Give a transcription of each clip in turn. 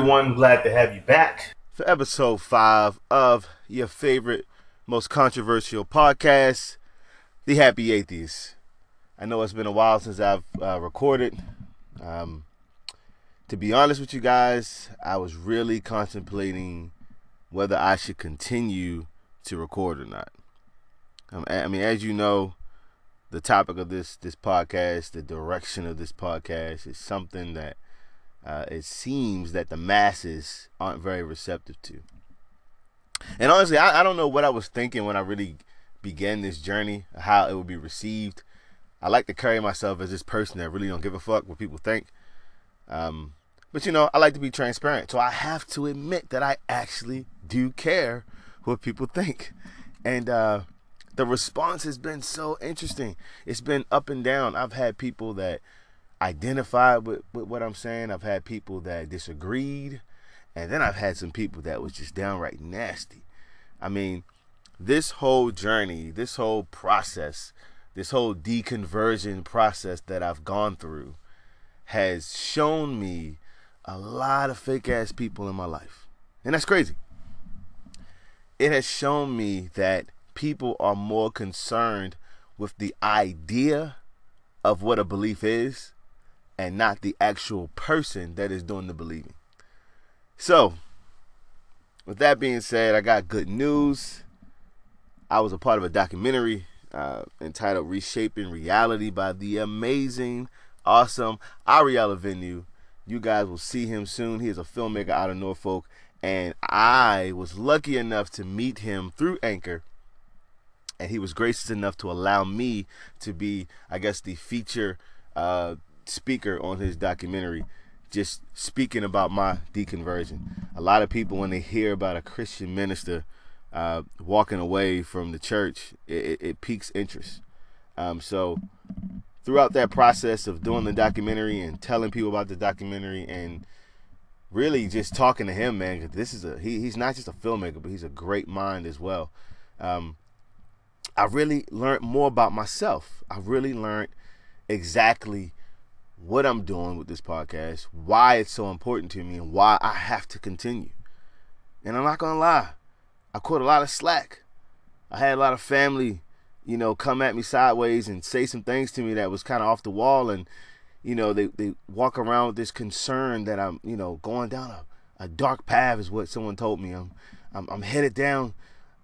Everyone. Glad to have you back for episode five of your favorite, most controversial podcast, The Happy Atheist. I know it's been a while since I've uh, recorded. Um, to be honest with you guys, I was really contemplating whether I should continue to record or not. Um, I mean, as you know, the topic of this this podcast, the direction of this podcast, is something that uh, it seems that the masses aren't very receptive to. And honestly, I, I don't know what I was thinking when I really began this journey, how it would be received. I like to carry myself as this person that really don't give a fuck what people think. Um, but you know, I like to be transparent, so I have to admit that I actually do care what people think. And uh, the response has been so interesting. It's been up and down. I've had people that identified with, with what I'm saying. I've had people that disagreed. And then I've had some people that was just downright nasty. I mean, this whole journey, this whole process, this whole deconversion process that I've gone through has shown me a lot of fake ass people in my life. And that's crazy. It has shown me that people are more concerned with the idea of what a belief is and not the actual person that is doing the believing. So, with that being said, I got good news. I was a part of a documentary uh, entitled Reshaping Reality by the amazing, awesome Ariel Avenue. You guys will see him soon. He is a filmmaker out of Norfolk, and I was lucky enough to meet him through Anchor. And he was gracious enough to allow me to be, I guess, the feature uh, speaker on his documentary just speaking about my deconversion. A lot of people, when they hear about a Christian minister uh, walking away from the church, it, it piques interest. Um, so, throughout that process of doing the documentary and telling people about the documentary and really just talking to him, man, cause this is a he, he's not just a filmmaker, but he's a great mind as well. Um, I really learned more about myself. I really learned exactly what I'm doing with this podcast, why it's so important to me, and why I have to continue. And I'm not gonna lie, I caught a lot of slack. I had a lot of family, you know, come at me sideways and say some things to me that was kind of off the wall, and you know, they they walk around with this concern that I'm, you know, going down a, a dark path is what someone told me. I'm I'm, I'm headed down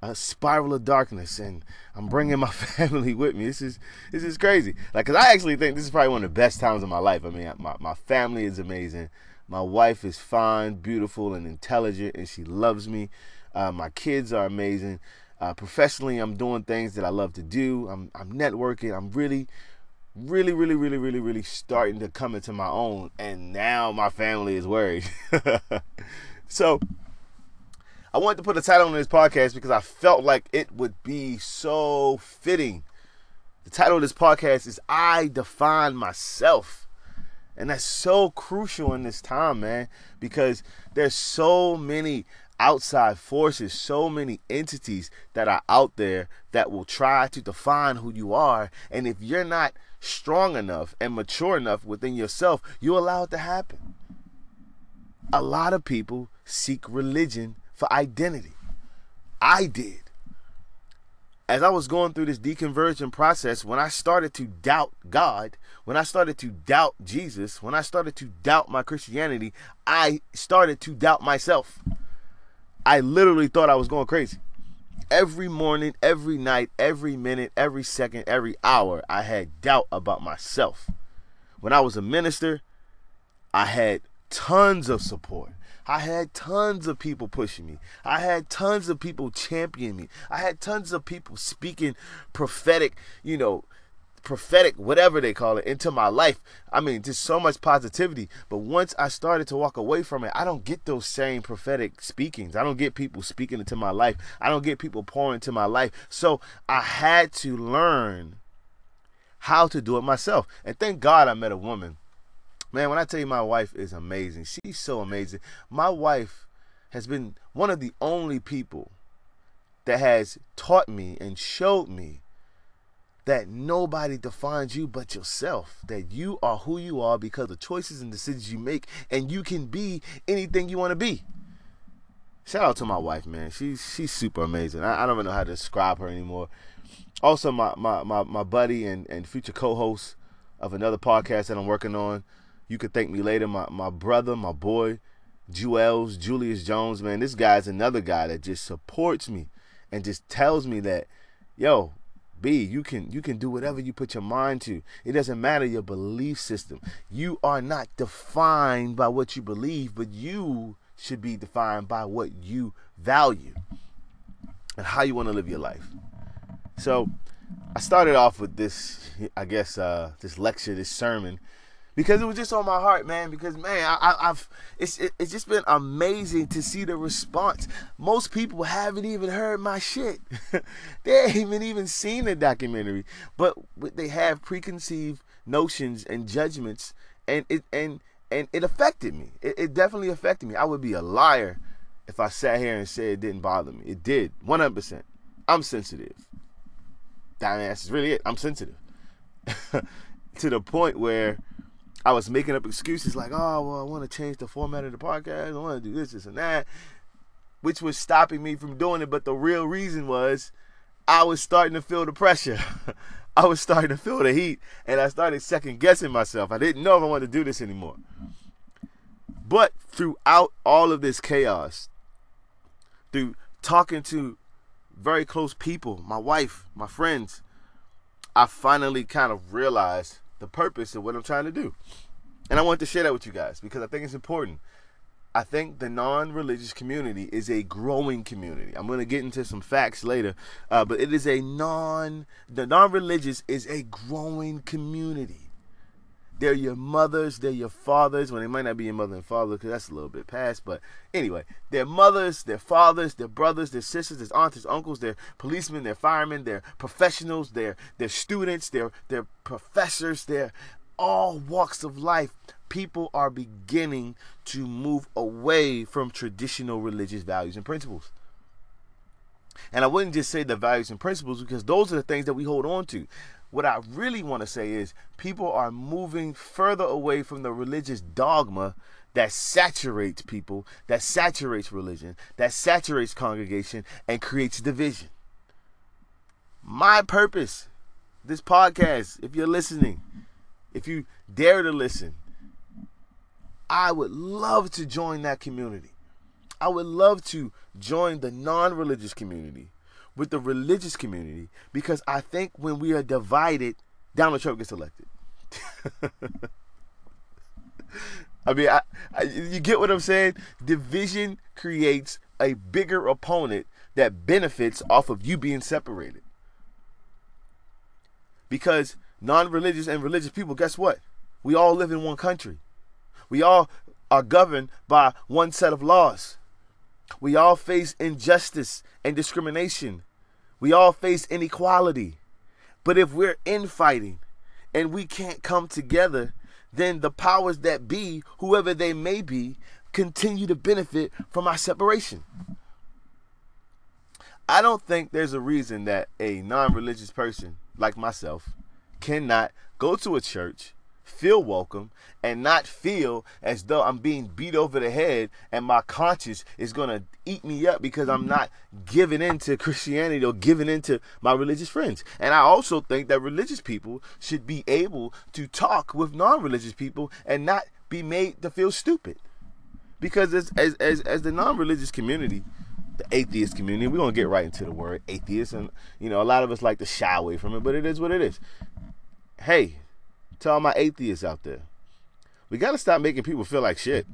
a spiral of darkness and I'm bringing my family with me. This is this is crazy. Like, cause I actually think this is probably one of the best times of my life. I mean, my my family is amazing. My wife is fine, beautiful, and intelligent, and she loves me. Uh, my kids are amazing. Uh, professionally, I'm doing things that I love to do. I'm I'm networking. I'm really, really, really, really, really, really starting to come into my own. And now my family is worried. so I wanted to put a title on this podcast because I felt like it would be so fitting. The title of this podcast is I Define Myself. And that's so crucial in this time, man, because there's so many outside forces, so many entities that are out there that will try to define who you are. And if you're not strong enough and mature enough within yourself, you allow it to happen. A lot of people seek religion for identity. I did. As I was going through this deconversion process, when I started to doubt God, when I started to doubt Jesus, when I started to doubt my Christianity, I started to doubt myself. I literally thought I was going crazy. Every morning, every night, every minute, every second, every hour, I had doubt about myself. When I was a minister, I had tons of support. I had tons of people pushing me. I had tons of people championing me. I had tons of people speaking prophetic, you know, prophetic, whatever they call it, into my life. I mean, just so much positivity. But once I started to walk away from it, I don't get those same prophetic speakings. I don't get people speaking into my life. I don't get people pouring into my life. So I had to learn how to do it myself. And thank God I met a woman Man, when I tell you my wife is amazing, she's so amazing. My wife has been one of the only people that has taught me and showed me that nobody defines you but yourself. That you are who you are because of the choices and decisions you make, and you can be anything you want to be. Shout out to my wife, man. She's she's super amazing. I, I don't even know how to describe her anymore. Also, my my my, my buddy and, and future co-host of another podcast that I'm working on. You could thank me later. My my brother, my boy, Jewels, Julius Jones, man. This guy's another guy that just supports me and just tells me that, yo, B, you can you can do whatever you put your mind to. It doesn't matter your belief system. You are not defined by what you believe, but you should be defined by what you value and how you want to live your life. So I started off with this, I guess, uh, this lecture, this sermon, because it was just on my heart, man. Because man, I, have it's it, it's just been amazing to see the response. Most people haven't even heard my shit. they haven't even seen the documentary, but they have preconceived notions and judgments, and it and and it affected me. It, it definitely affected me. I would be a liar if I sat here and said it didn't bother me. It did, 100%. I'm sensitive. That's really it. I'm sensitive. to the point where I was making up excuses like, oh, well, I want to change the format of the podcast. I want to do this, this, and that, which was stopping me from doing it. But the real reason was I was starting to feel the pressure. I was starting to feel the heat and I started second guessing myself. I didn't know if I wanted to do this anymore. But throughout all of this chaos, through talking to very close people, my wife, my friends, I finally kind of realized the purpose of what I'm trying to do. And I want to share that with you guys because I think it's important. I think the non-religious community is a growing community. I'm going to get into some facts later, uh, but it is a non the non-religious is a growing community. They're your mothers, they're your fathers. Well, they might not be your mother and father because that's a little bit past, but anyway, they're mothers, their fathers, their brothers, their sisters, their aunts, their uncles, their policemen, their firemen, their professionals, their their students, their their professors, their all walks of life people are beginning to move away from traditional religious values and principles. And I wouldn't just say the values and principles because those are the things that we hold on to. What I really want to say is people are moving further away from the religious dogma that saturates people, that saturates religion, that saturates congregation, and creates division. My purpose, this podcast, if you're listening, if you dare to listen, I would love to join that community. I would love to join the non religious community with the religious community because I think when we are divided, Donald Trump gets elected. I mean, I, I, you get what I'm saying? Division creates a bigger opponent that benefits off of you being separated. Because non religious and religious people, guess what? We all live in one country. We all are governed by one set of laws. We all face injustice and discrimination. We all face inequality. But if we're infighting and we can't come together, then the powers that be, whoever they may be, continue to benefit from our separation. I don't think there's a reason that a non religious person like myself cannot go to a church feel welcome and not feel as though I'm being beat over the head and my conscience is going to eat me up because I'm not giving into Christianity or giving into my religious friends. And I also think that religious people should be able to talk with non-religious people and not be made to feel stupid. Because as as as, as the non-religious community, the atheist community, we're gonna get right into the word atheist, and you know, a lot of us like to shy away from it, but it is what it is. Hey, to all my atheists out there. We got to stop making people feel like shit.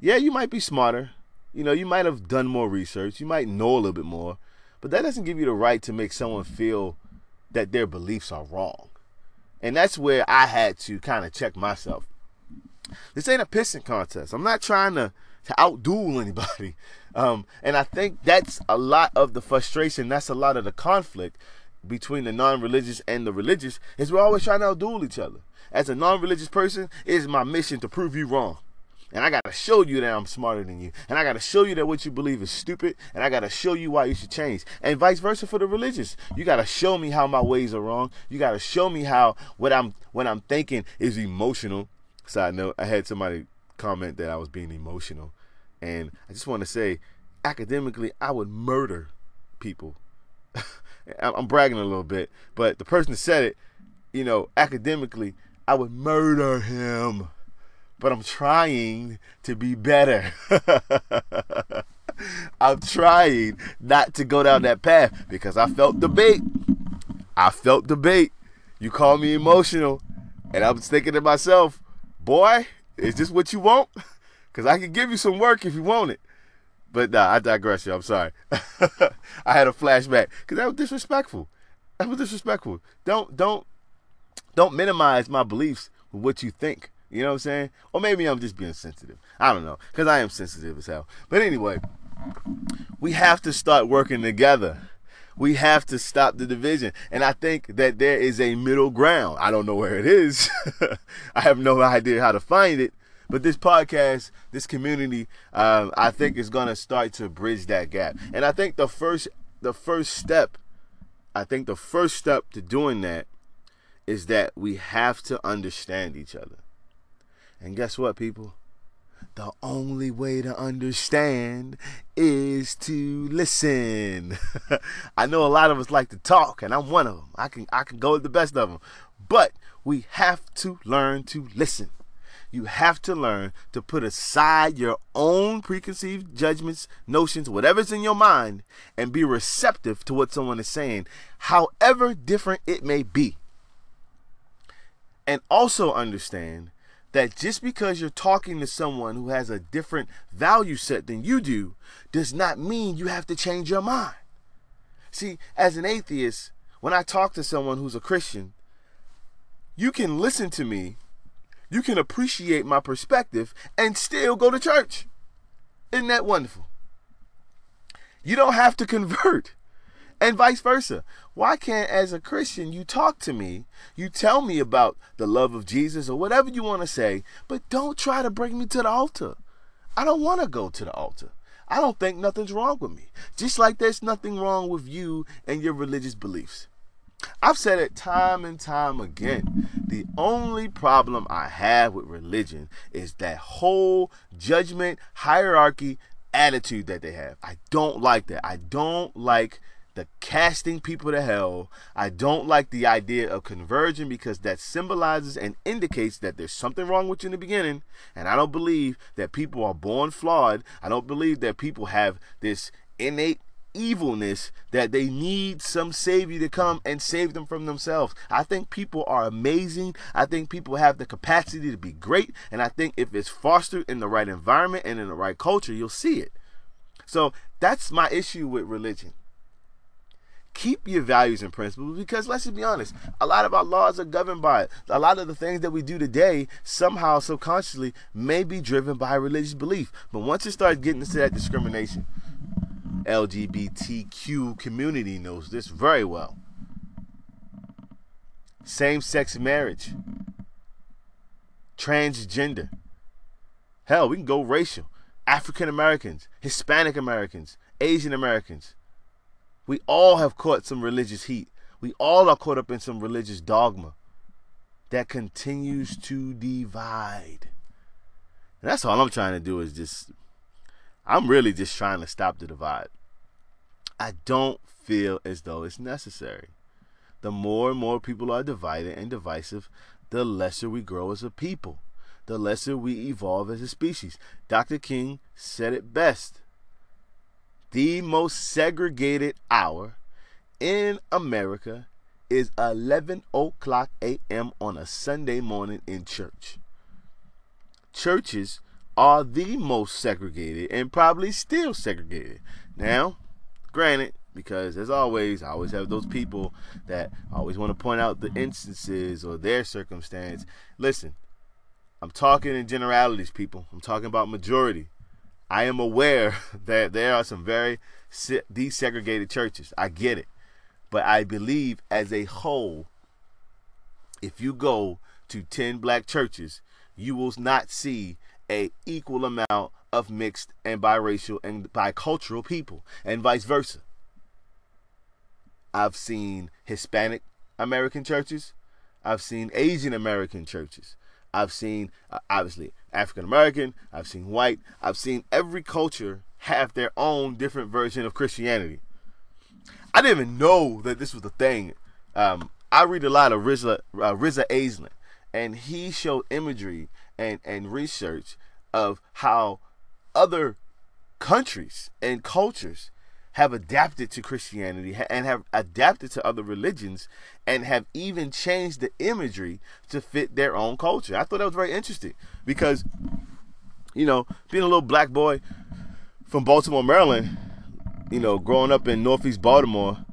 Yeah, you might be smarter. You know, you might have done more research. You might know a little bit more. But that doesn't give you the right to make someone feel that their beliefs are wrong. And that's where I had to kind of check myself. This ain't a pissing contest. I'm not trying to, to outduel anybody. Um, and I think that's a lot of the frustration. That's a lot of the conflict between the non-religious and the religious is we're always trying to outduel each other. As a non-religious person, it is my mission to prove you wrong. And I got to show you that I'm smarter than you. And I got to show you that what you believe is stupid. And I got to show you why you should change. And vice versa for the religious. You got to show me how my ways are wrong. You got to show me how what I'm what I'm thinking is emotional. Side note, I had somebody comment that I was being emotional. And I just want to say, academically, I would murder people. I'm bragging a little bit, but the person that said it, you know, academically, I would murder him but I'm trying to be better. I'm trying not to go down that path because I felt the bait. I felt the bait. You call me emotional, and I was thinking to myself, boy, is this what you want? Because I can give you some work if you want it. But nah, I digress, you. I'm sorry. I had a flashback because that was disrespectful. That was disrespectful. Don't don't don't minimize my beliefs with what you think. You know what I'm saying? Or maybe I'm just being sensitive. I don't know. Because I am sensitive as hell. But anyway, we have to start working together. We have to stop the division. And I think that there is a middle ground. I don't know where it is. I have no idea how to find it. But this podcast, this community, um, I think is going to start to bridge that gap. And I think the first, the first step, I think the first step to doing that is that we have to understand each other. And guess what, people? The only way to understand is to listen. I know a lot of us like to talk, and I'm one of them. I can I can go with the best of them, but we have to learn to listen. You have to learn to put aside your own preconceived judgments, notions, whatever's in your mind, and be receptive to what someone is saying, however different it may be. And also understand that just because you're talking to someone who has a different value set than you do does not mean you have to change your mind. See, as an atheist, when I talk to someone who's a Christian, you can listen to me, you can appreciate my perspective, and still go to church. Isn't that wonderful? You don't have to convert and vice versa. Why can't, as a Christian, you talk to me, you tell me about the love of Jesus or whatever you want to say, but don't try to bring me to the altar. I don't want to go to the altar. I don't think nothing's wrong with me. Just like there's nothing wrong with you and your religious beliefs. I've said it time and time again. The only problem I have with religion is that whole judgment, hierarchy, attitude that they have. I don't like that. I don't like the casting people to hell. I don't like the idea of conversion because that symbolizes and indicates that there's something wrong with you in the beginning. And I don't believe that people are born flawed. I don't believe that people have this innate evilness that they need some savior to come and save them from themselves. I think people are amazing. I think people have the capacity to be great. And I think if it's fostered in the right environment and in the right culture, you'll see it. So that's my issue with religion keep your values and principles because let's just be honest a lot of our laws are governed by it a lot of the things that we do today somehow subconsciously may be driven by religious belief but once it starts getting into that discrimination lgbtq community knows this very well. Same-sex marriage. Transgender. Hell we can go racial. African americans hispanic americans asian americans. We all have caught some religious heat. We all are caught up in some religious dogma that continues to divide. And that's all I'm trying to do is just, I'm really just trying to stop the divide. I don't feel as though it's necessary. The more and more people are divided and divisive, the lesser we grow as a people, the lesser we evolve as a species. Dr. King said it best the most segregated hour in America is 11 o'clock a.m. on a Sunday morning in church. Churches are the most segregated and probably still segregated. Now, granted, because as always, I always have those people that always want to point out the instances or their circumstance. Listen, I'm talking in generalities, people. I'm talking about majority. I am aware that there are some very desegregated churches. I get it. But I believe as a whole, if you go to 10 black churches, you will not see a equal amount of mixed and biracial and bicultural people, and vice versa. I've seen Hispanic American churches. I've seen Asian American churches. I've seen, uh, obviously, African American. I've seen white. I've seen every culture have their own different version of Christianity. I didn't even know that this was the thing. Um, I read a lot of Rizla, uh, Reza and he showed imagery and, and research of how other countries and cultures have adapted to Christianity and have adapted to other religions and have even changed the imagery to fit their own culture. I thought that was very interesting because, you know, being a little black boy from Baltimore, Maryland, you know, growing up in Northeast Baltimore,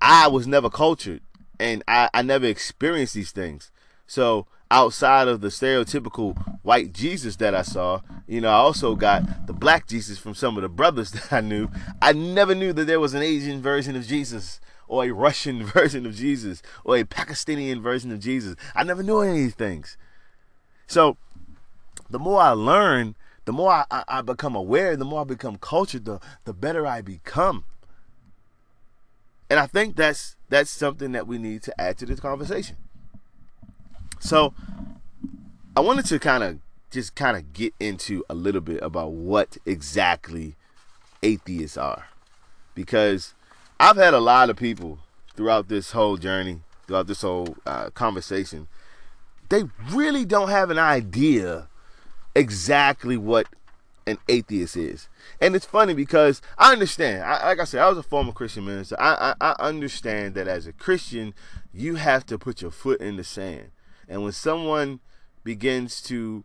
I was never cultured and I, I never experienced these things. So outside of the stereotypical white Jesus that I saw, you know, I also got the black Jesus from some of the brothers that I knew. I never knew that there was an Asian version of Jesus or a Russian version of Jesus or a Pakistani version of Jesus. I never knew any of these things. So the more I learn, the more I, I, I become aware, the more I become cultured, the, the better I become. And I think that's that's something that we need to add to this conversation. So I wanted to kind of just kind of get into a little bit about what exactly atheists are. Because I've had a lot of people throughout this whole journey, throughout this whole uh, conversation, they really don't have an idea exactly what an atheist is. And it's funny because I understand. I, like I said, I was a former Christian minister. I, I, I understand that as a Christian, you have to put your foot in the sand. And when someone begins to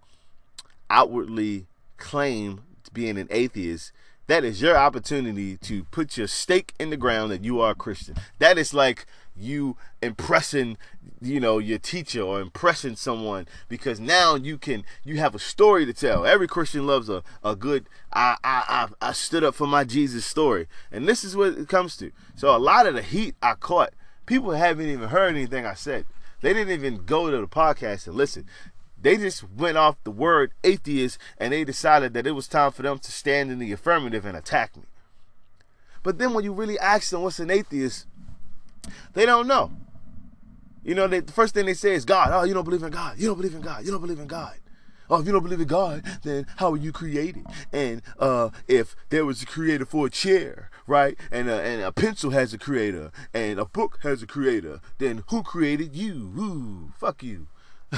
outwardly claim being an atheist, that is your opportunity to put your stake in the ground that you are a Christian. That is like you impressing you know your teacher or impressing someone because now you can you have a story to tell. Every christian loves a, a good I, I i i stood up for my jesus story. And this is what it comes to. So a lot of the heat i caught people haven't even heard anything i said they didn't even go to the podcast and listen. They just went off the word atheist and they decided that it was time for them to stand in the affirmative and attack me. But then when you really ask them what's an atheist, they don't know. You know, they, the first thing they say is God. Oh, you don't believe in God. You don't believe in God. You don't believe in God. Oh, if you don't believe in God, then how are you created? And uh, if there was a creator for a chair, right, and a, and a pencil has a creator, and a book has a creator, then who created you? Ooh, fuck you.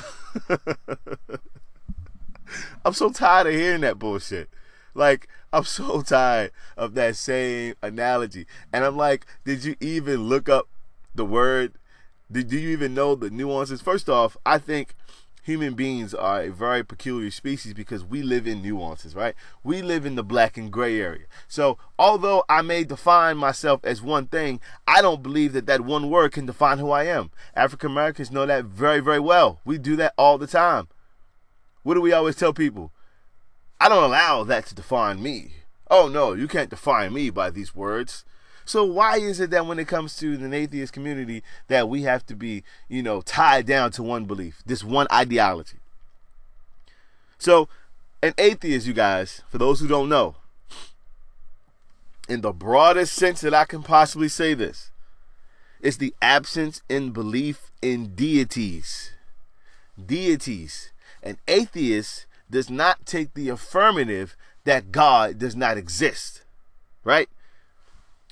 I'm so tired of hearing that bullshit. Like, I'm so tired of that same analogy. And I'm like, did you even look up the word? Did, do you even know the nuances? First off, I think human beings are a very peculiar species because we live in nuances, right? We live in the black and gray area. So, although I may define myself as one thing, I don't believe that that one word can define who I am. African Americans know that very, very well. We do that all the time. What do we always tell people? I don't allow that to define me. Oh, no, you can't define me by these words. So why is it that when it comes to the atheist community that we have to be, you know, tied down to one belief, this one ideology? So an atheist, you guys, for those who don't know, in the broadest sense that I can possibly say this, is the absence in belief in deities. Deities. An atheist does not take the affirmative that God does not exist. Right?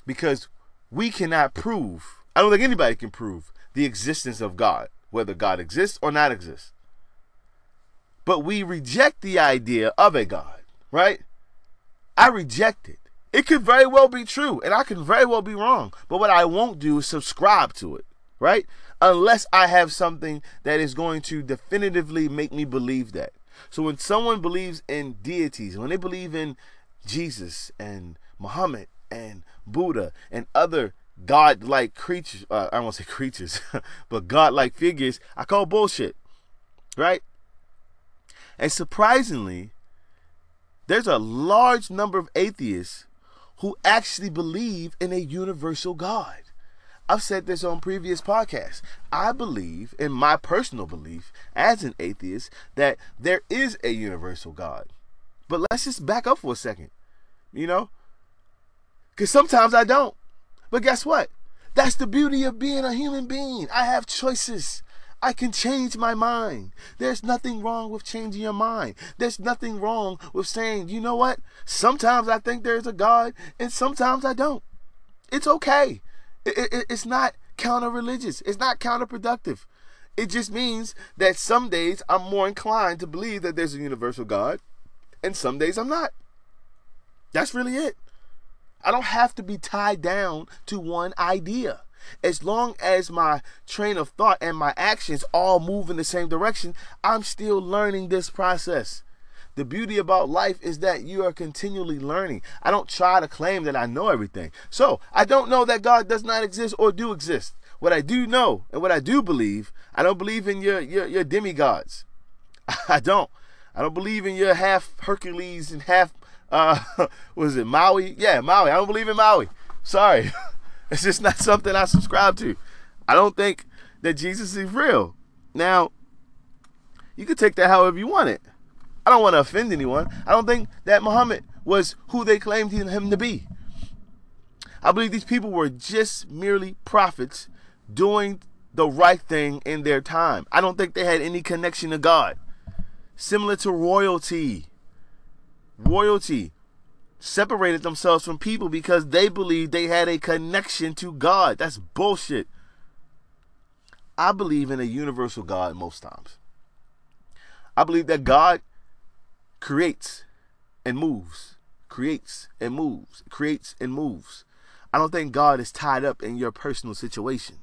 Because we cannot prove, I don't think anybody can prove the existence of God, whether God exists or not exists. But we reject the idea of a God, right? I reject it. It could very well be true, and I can very well be wrong. But what I won't do is subscribe to it, right? Unless I have something that is going to definitively make me believe that. So when someone believes in deities, when they believe in Jesus and Muhammad and Buddha and other god-like creatures, uh, I to say creatures, but god-like figures, I call bullshit. Right? And surprisingly, there's a large number of atheists who actually believe in a universal God. I've said this on previous podcasts. I believe, in my personal belief as an atheist, that there is a universal God. But let's just back up for a second. You know? Because sometimes I don't. But guess what? That's the beauty of being a human being. I have choices. I can change my mind. There's nothing wrong with changing your mind. There's nothing wrong with saying, you know what? Sometimes I think there's a God and sometimes I don't. It's okay. It, it, it's not counter religious, it's not counterproductive. It just means that some days I'm more inclined to believe that there's a universal God and some days I'm not. That's really it. I don't have to be tied down to one idea. As long as my train of thought and my actions all move in the same direction, I'm still learning this process. The beauty about life is that you are continually learning. I don't try to claim that I know everything. So, I don't know that God does not exist or do exist. What I do know and what I do believe, I don't believe in your your, your demigods. I don't. I don't believe in your half Hercules and half uh was it Maui? Yeah, Maui. I don't believe in Maui. Sorry. it's just not something I subscribe to. I don't think that Jesus is real. Now, you can take that however you want it. I don't want to offend anyone. I don't think that Muhammad was who they claimed him to be. I believe these people were just merely prophets doing the right thing in their time. I don't think they had any connection to God. Similar to royalty. Royalty separated themselves from people because they believed they had a connection to God. That's bullshit. I believe in a universal God most times. I believe that God creates and moves, creates and moves, creates and moves. I don't think God is tied up in your personal situation.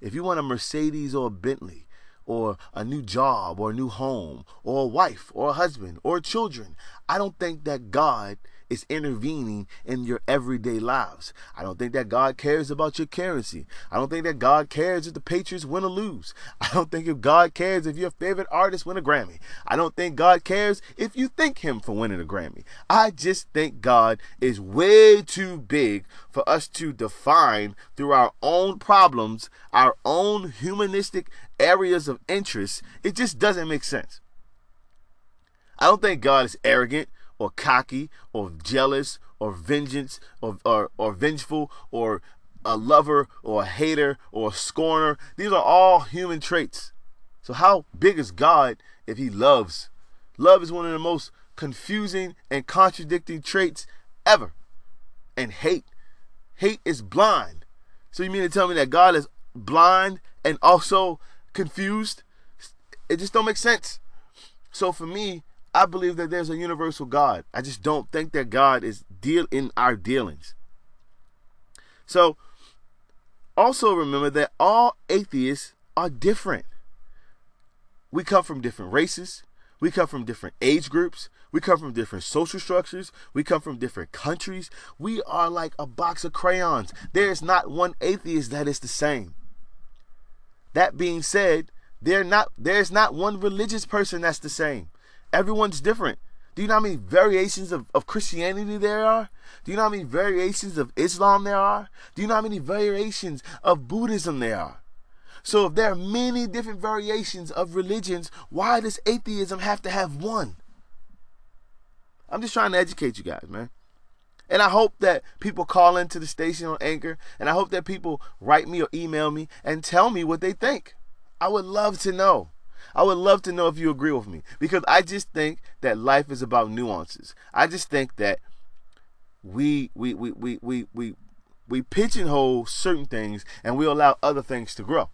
If you want a Mercedes or a Bentley, or a new job, or a new home, or a wife, or a husband, or children, I don't think that God is intervening in your everyday lives. I don't think that God cares about your currency. I don't think that God cares if the Patriots win or lose. I don't think if God cares if your favorite artist win a Grammy. I don't think God cares if you thank him for winning a Grammy. I just think God is way too big for us to define through our own problems, our own humanistic areas of interest. It just doesn't make sense. I don't think God is arrogant or cocky or jealous or vengeance or, or, or vengeful or a lover or a hater or a scorner. These are all human traits. So, how big is God if He loves? Love is one of the most confusing and contradicting traits ever. And hate. Hate is blind. So, you mean to tell me that God is blind and also confused? It just don't make sense. So, for me, I believe that there's a universal God. I just don't think that God is deal in our dealings. So also remember that all atheists are different. We come from different races, we come from different age groups, we come from different social structures, we come from different countries. We are like a box of crayons. There is not one atheist that is the same. That being said, there not there's not one religious person that's the same. Everyone's different. Do you know how many variations of, of Christianity there are? Do you know how many variations of Islam there are? Do you know how many variations of Buddhism there are? So if there are many different variations of religions, why does atheism have to have one? I'm just trying to educate you guys, man. And I hope that people call into the station on Anchor, and I hope that people write me or email me and tell me what they think. I would love to know. I would love to know if you agree with me because I just think that life is about nuances. I just think that we we we we we we, we pigeonhole certain things and we allow other things to grow.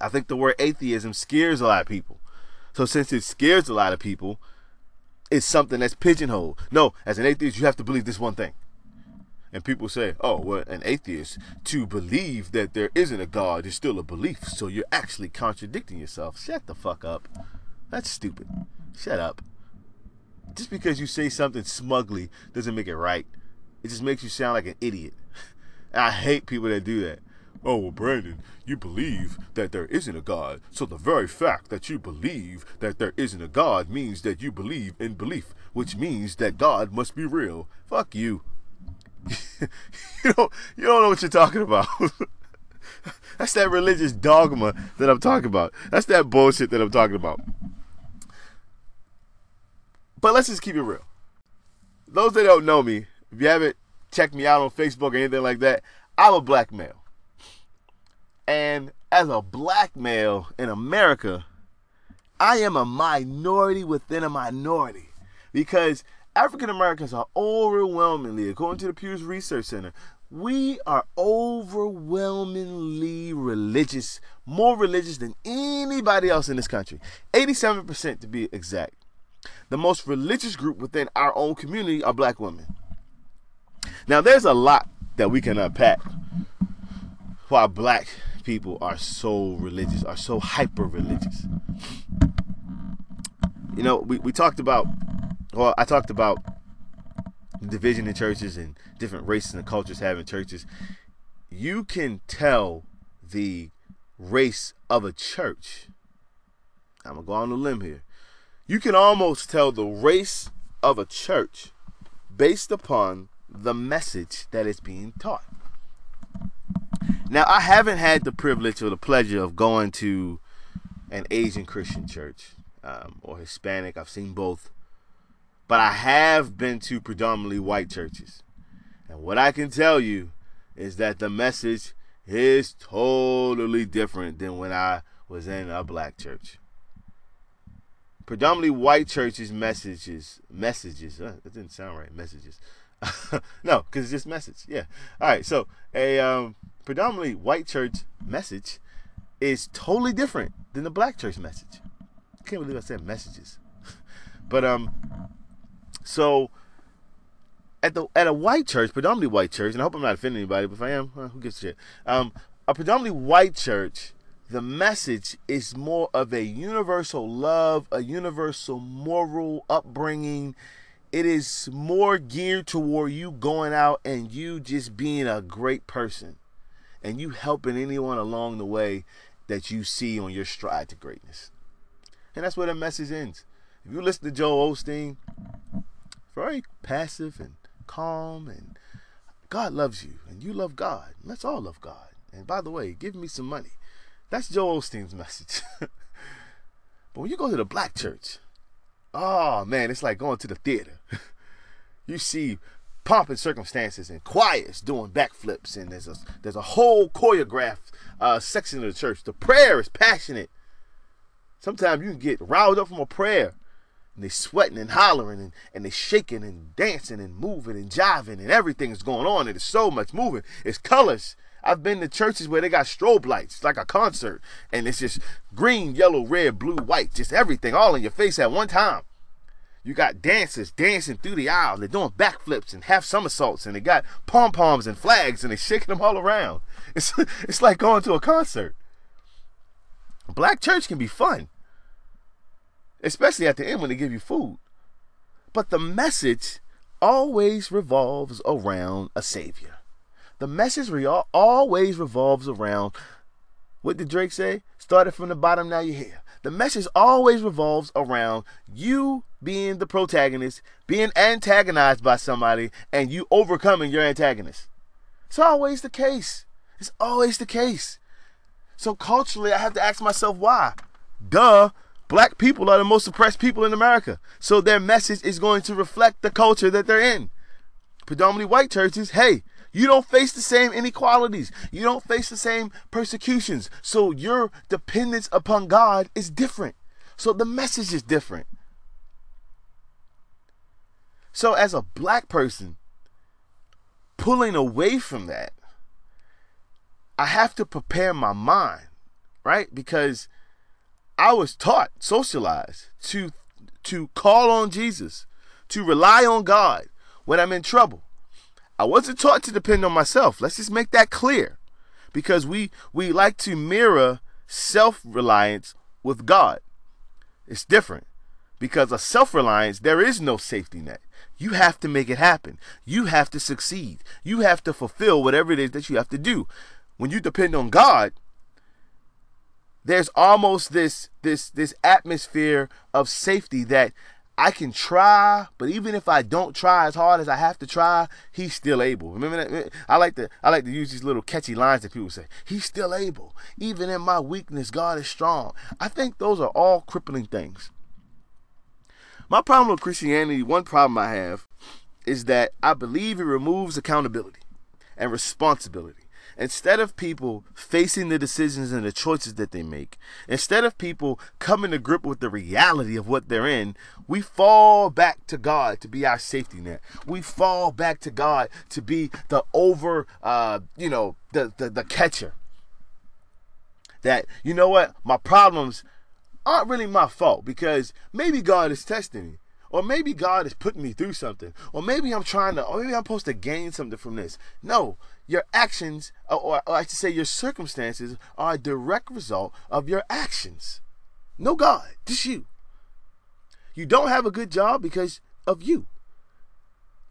I think the word atheism scares a lot of people. So since it scares a lot of people, it's something that's pigeonholed. No, as an atheist, you have to believe this one thing. And people say, oh, well, an atheist, to believe that there isn't a God is still a belief. So you're actually contradicting yourself. Shut the fuck up. That's stupid. Shut up. Just because you say something smugly doesn't make it right. It just makes you sound like an idiot. I hate people that do that. Oh, well, Brandon, you believe that there isn't a God. So the very fact that you believe that there isn't a God means that you believe in belief, which means that God must be real. Fuck you. you don't you don't know what you're talking about. That's that religious dogma that I'm talking about. That's that bullshit that I'm talking about. But let's just keep it real. Those that don't know me, if you haven't checked me out on Facebook or anything like that, I'm a black male. And as a black male in America, I am a minority within a minority because African Americans are overwhelmingly, according to the Pew Research Center, we are overwhelmingly religious, more religious than anybody else in this country. 87% to be exact. The most religious group within our own community are black women. Now, there's a lot that we can unpack why black people are so religious, are so hyper religious. You know, we, we talked about, well, I talked about division in churches and different races and cultures having churches, you can tell the race of a church. I'm gonna go on a limb here. You can almost tell the race of a church based upon the message that is being taught. Now, I haven't had the privilege or the pleasure of going to an Asian Christian church um, or Hispanic. I've seen both. But I have been to predominantly white churches. And what I can tell you is that the message is totally different than when I was in a black church. Predominantly white churches messages messages. Uh, that didn't sound right. Messages. no, because it's just message. Yeah. All right. So a um, predominantly white church message is totally different than the black church message. I can't believe I said messages. but um, so at the at a white church, predominantly white church, and I hope I'm not offending anybody, but if I am, who gives a shit? Um, a predominantly white church, the message is more of a universal love, a universal moral upbringing. It is more geared toward you going out and you just being a great person and you helping anyone along the way that you see on your stride to greatness. And that's where the message ends. If you listen to Joel Osteen, very passive and calm and God loves you and you love God. Let's all love God. And by the way, give me some money. That's Joel Osteen's message. but when you go to the black church, oh man, it's like going to the theater. you see pomp and circumstances and choirs doing backflips and there's a there's a whole choreographed uh, section of the church. The prayer is passionate. Sometimes you can get riled up from a prayer and they sweating and hollering and, and they shaking and dancing and moving and jiving and everything is going on. There's so much moving. It's colors. I've been to churches where they got strobe lights, it's like a concert, and it's just green, yellow, red, blue, white, just everything all in your face at one time. You got dancers dancing through the aisle. They're doing backflips and half somersaults, and they got pom poms and flags, and they're shaking them all around. It's it's like going to a concert. Black church can be fun especially at the end when they give you food. But the message always revolves around a savior. The message re- always revolves around what did Drake say? Started from the bottom, now you're here. The message always revolves around you being the protagonist, being antagonized by somebody, and you overcoming your antagonist. It's always the case. It's always the case. So culturally, I have to ask myself why. Duh, Black people are the most oppressed people in America. So their message is going to reflect the culture that they're in. Predominantly white churches, hey, you don't face the same inequalities. You don't face the same persecutions. So your dependence upon God is different. So the message is different. So as a black person, pulling away from that, I have to prepare my mind, right? Because I was taught, socialized to to call on Jesus, to rely on God when I'm in trouble. I wasn't taught to depend on myself. Let's just make that clear. Because we we like to mirror self-reliance with God. It's different. Because of self-reliance, there is no safety net. You have to make it happen. You have to succeed. You have to fulfill whatever it is that you have to do. When you depend on God, there's almost this this this atmosphere of safety that I can try, but even if I don't try as hard as I have to try, he's still able. Remember that? I like to I like to use these little catchy lines that people say. He's still able. Even in my weakness, God is strong. I think those are all crippling things. My problem with Christianity, one problem I have, is that I believe it removes accountability and responsibility. Instead of people facing the decisions and the choices that they make, instead of people coming to grip with the reality of what they're in, we fall back to God to be our safety net. We fall back to God to be the over, uh, you know, the, the, the catcher. That, you know what, my problems aren't really my fault because maybe God is testing me. Or maybe God is putting me through something. Or maybe I'm trying to, or maybe I'm supposed to gain something from this. No, your actions, or, or I should say your circumstances, are a direct result of your actions. No God, just you. You don't have a good job because of you.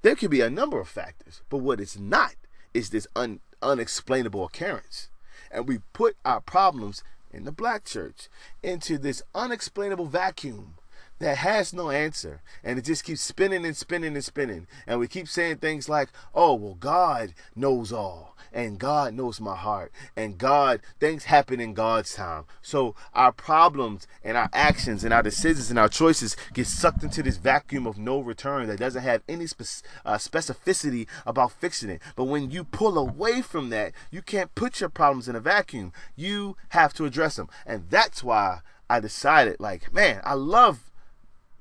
There could be a number of factors, but what it's not is this un, unexplainable occurrence. And we put our problems in the black church into this unexplainable vacuum that has no answer and it just keeps spinning and spinning and spinning. And we keep saying things like oh well god knows all and god knows my heart and god things happen in god's time. So our problems and our actions and our decisions and our choices get sucked into this vacuum of no return that doesn't have any spe- uh, specificity about fixing it. But when you pull away from that you can't put your problems in a vacuum. You have to address them. And that's why i decided like man i love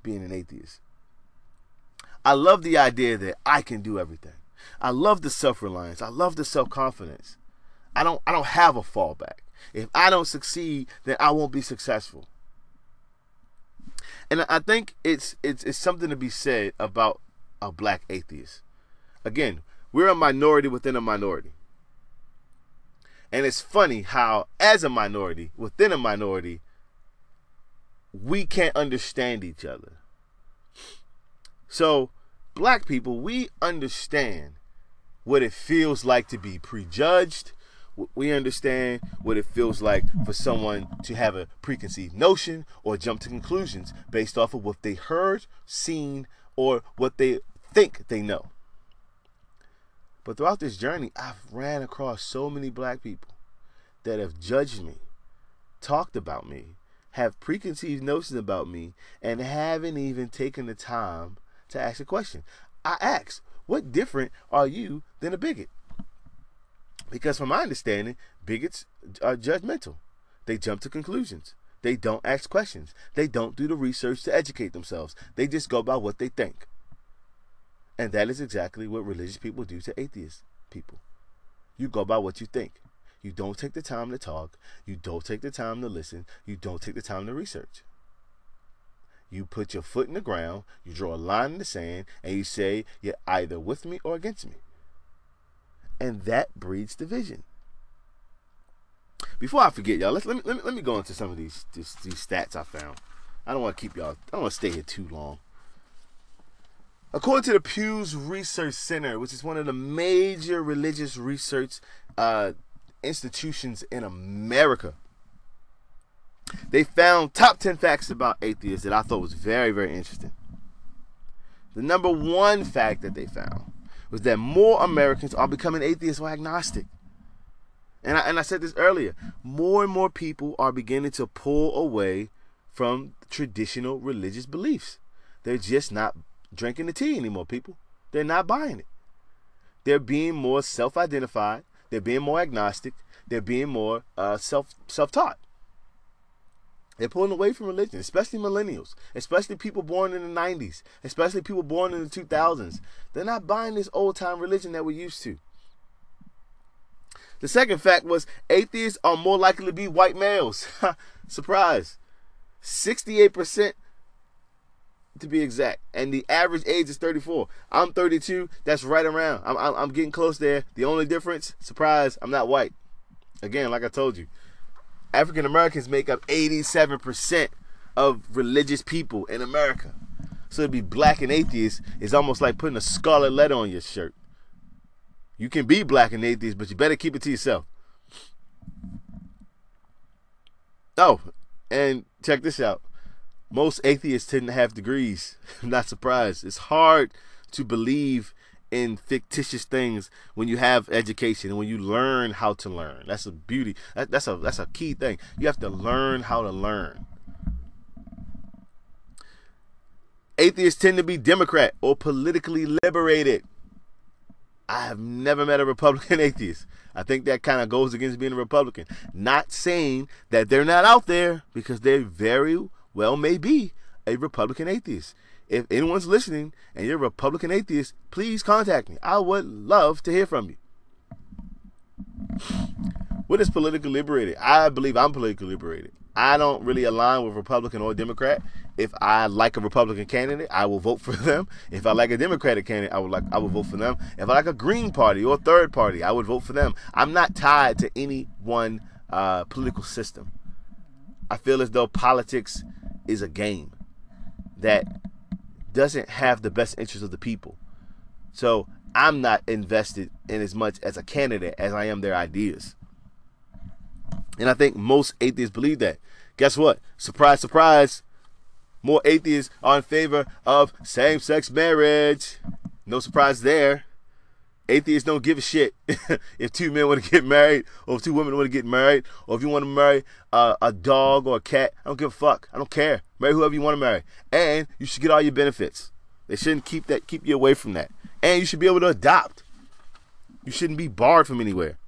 being an atheist. I love the idea that I can do everything. I love the self-reliance. I love the self-confidence. I don't I don't have a fallback. If I don't succeed, then I won't be successful. And I think it's it's it's something to be said about a black atheist. Again, we're a minority within a minority. And it's funny how as a minority within a minority we can't understand each other. So, black people, we understand what it feels like to be prejudged. We understand what it feels like for someone to have a preconceived notion or jump to conclusions based off of what they heard, seen, or what they think they know. But throughout this journey, I've ran across so many black people that have judged me, talked about me, have preconceived notions about me, and haven't even taken the time to ask a question. I ask, what different are you than a bigot? Because from my understanding, bigots are judgmental. They jump to conclusions. They don't ask questions. They don't do the research to educate themselves. They just go by what they think. And that is exactly what religious people do to atheist people. You go by what you think. You don't take the time to talk. You don't take the time to listen. You don't take the time to research. You put your foot in the ground, you draw a line in the sand, and you say you're either with me or against me. And that breeds division. Before I forget, y'all, let, me, let, me, let me go into some of these, these, these stats I found. I don't want to keep y'all, I don't want to stay here too long. According to the Pew's Research Center, which is one of the major religious research uh, institutions in America, they found top 10 facts about atheists that I thought was very, very interesting. The number one fact that they found was that more Americans are becoming atheists or agnostic. And I, and I said this earlier more and more people are beginning to pull away from traditional religious beliefs. They're just not drinking the tea anymore, people. They're not buying it. They're being more self identified, they're being more agnostic, they're being more uh, self self taught. They're pulling away from religion, especially millennials, especially people born in the 90s, especially people born in the 2000s. They're not buying this old time religion that we're used to. The second fact was atheists are more likely to be white males. Surprise. 68% to be exact. And the average age is 34. I'm 32. That's right around. I'm, I'm, I'm getting close there. The only difference, surprise, I'm not white. Again, like I told you, African Americans make up 87% of religious people in America. So to be black and atheist is almost like putting a scarlet letter on your shirt. You can be black and atheist, but you better keep it to yourself. Oh, and check this out. Most atheists tend to have degrees. I'm not surprised. It's hard to believe in fictitious things when you have education and when you learn how to learn. That's a beauty. That, that's a that's a key thing. You have to learn how to learn. Atheists tend to be Democrat or politically liberated. I have never met a Republican atheist. I think that kind of goes against being a Republican. Not saying that they're not out there because they very well may be a Republican atheist. If anyone's listening and you're a Republican atheist, please contact me. I would love to hear from you. What is politically liberated? I believe I'm politically liberated. I don't really align with Republican or Democrat. If I like a Republican candidate, I will vote for them. If I like a Democratic candidate, I would like I would vote for them. If I like a Green Party or third party, I would vote for them. I'm not tied to any one uh, political system. I feel as though politics is a game that doesn't have the best interest of the people. So I'm not invested in as much as a candidate as I am their ideas. And I think most atheists believe that. Guess what? Surprise, surprise. More atheists are in favor of same sex marriage. No surprise there. Atheists don't give a shit if two men want to get married or if two women want to get married or if you want to marry a dog or a cat. I don't give a fuck. I don't care. Marry whoever you want to marry. And you should get all your benefits. They shouldn't keep that keep you away from that. And you should be able to adopt. You shouldn't be barred from anywhere.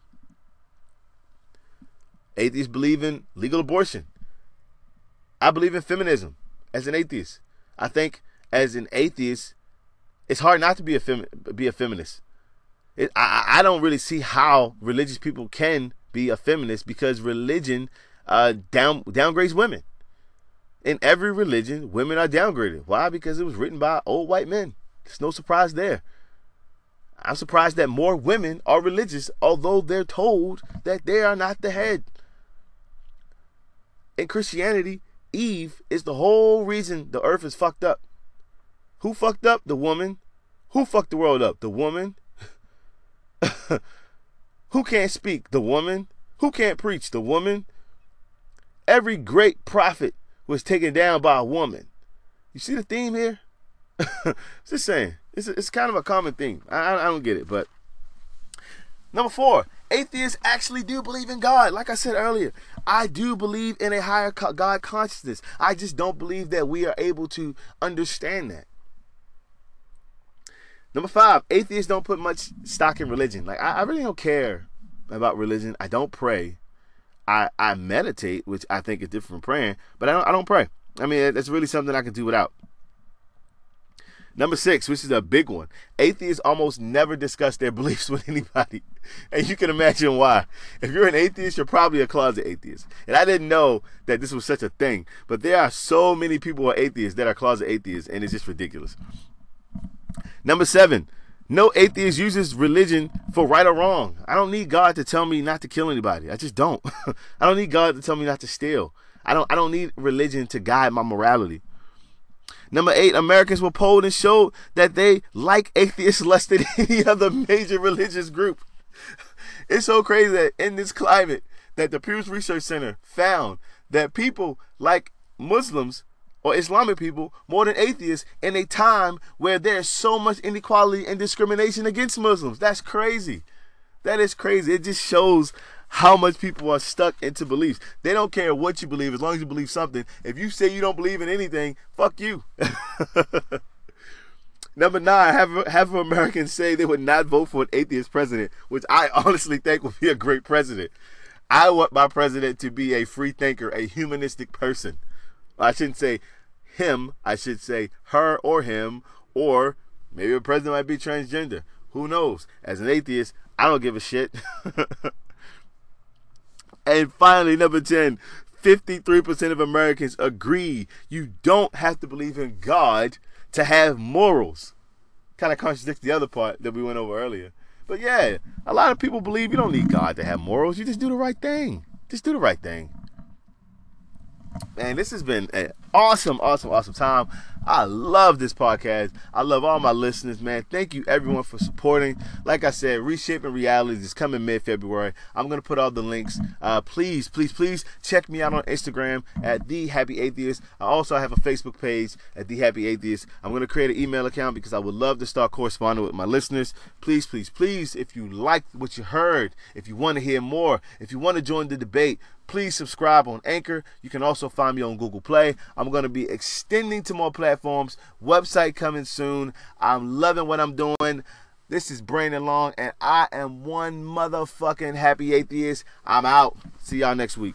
Atheists believe in legal abortion. I believe in feminism as an atheist. I think as an atheist, it's hard not to be a be a feminist. It, I, I don't really see how religious people can be a feminist because religion uh, down downgrades women. In every religion, women are downgraded. Why? Because it was written by old white men. There's no surprise there. I'm surprised that more women are religious, although they're told that they are not the head. In Christianity, Eve is the whole reason the earth is fucked up. Who fucked up? The woman. Who fucked the world up? The woman. Who can't speak? The woman. Who can't preach? The woman. Every great prophet was taken down by a woman. You see the theme here? Just saying. It's, it's kind of a common thing. I, I don't get it, but number four, atheists actually do believe in God. Like I said earlier, I do believe in a higher God consciousness. I just don't believe that we are able to understand that. Number five, atheists don't put much stock in religion. Like I, I really don't care about religion. I don't pray. I I meditate, which I think is different from praying, but I don't I don't pray. I mean, that's really something I can do without. Number six, which is a big one. Atheists almost never discuss their beliefs with anybody. And you can imagine why. If you're an atheist, you're probably a closet atheist. And I didn't know that this was such a thing. But there are so many people who are atheists that are closet atheists, and it's just ridiculous. Number seven, no atheist uses religion for right or wrong. I don't need God to tell me not to kill anybody. I just don't. I don't need God to tell me not to steal. I don't I don't need religion to guide my morality. Number eight, Americans were polled and showed that they like atheists less than any other major religious group. It's so crazy that in this climate that the Pew Research Center found that people like Muslims or Islamic people more than atheists in a time where there's so much inequality and discrimination against Muslims. That's crazy. That is crazy. It just shows how much people are stuck into beliefs. They don't care what you believe as long as you believe something. If you say you don't believe in anything, fuck you. Number nine, half, half of Americans say they would not vote for an atheist president, which I honestly think would be a great president. I want my president to be a free thinker, a humanistic person. I shouldn't say him, I should say her or him, or maybe a president might be transgender. Who knows? As an atheist, I don't give a shit. and finally, number 10, 53% of Americans agree you don't have to believe in God to have morals. Kind of contradicts the other part that we went over earlier. But yeah, a lot of people believe you don't need God to have morals. You just do the right thing. Just do the right thing. Man, this has been a, awesome, awesome, awesome time. I love this podcast. I love all my listeners, man. Thank you everyone for supporting. Like I said, Reshaping Realities is coming mid February. I'm gonna put all the links. Uh, please, please, please check me out on Instagram at the Happy Atheist. I also have a Facebook page at the Happy Atheist. I'm gonna create an email account because I would love to start corresponding with my listeners. Please, please, please, if you liked what you heard, if you want to hear more, if you want to join the debate, please subscribe on Anchor. You can also find me on Google Play. I'm going to be extending to more platforms. Website coming soon. I'm loving what I'm doing. This is Brandon Long, and I am one motherfucking happy atheist. I'm out. See y'all next week.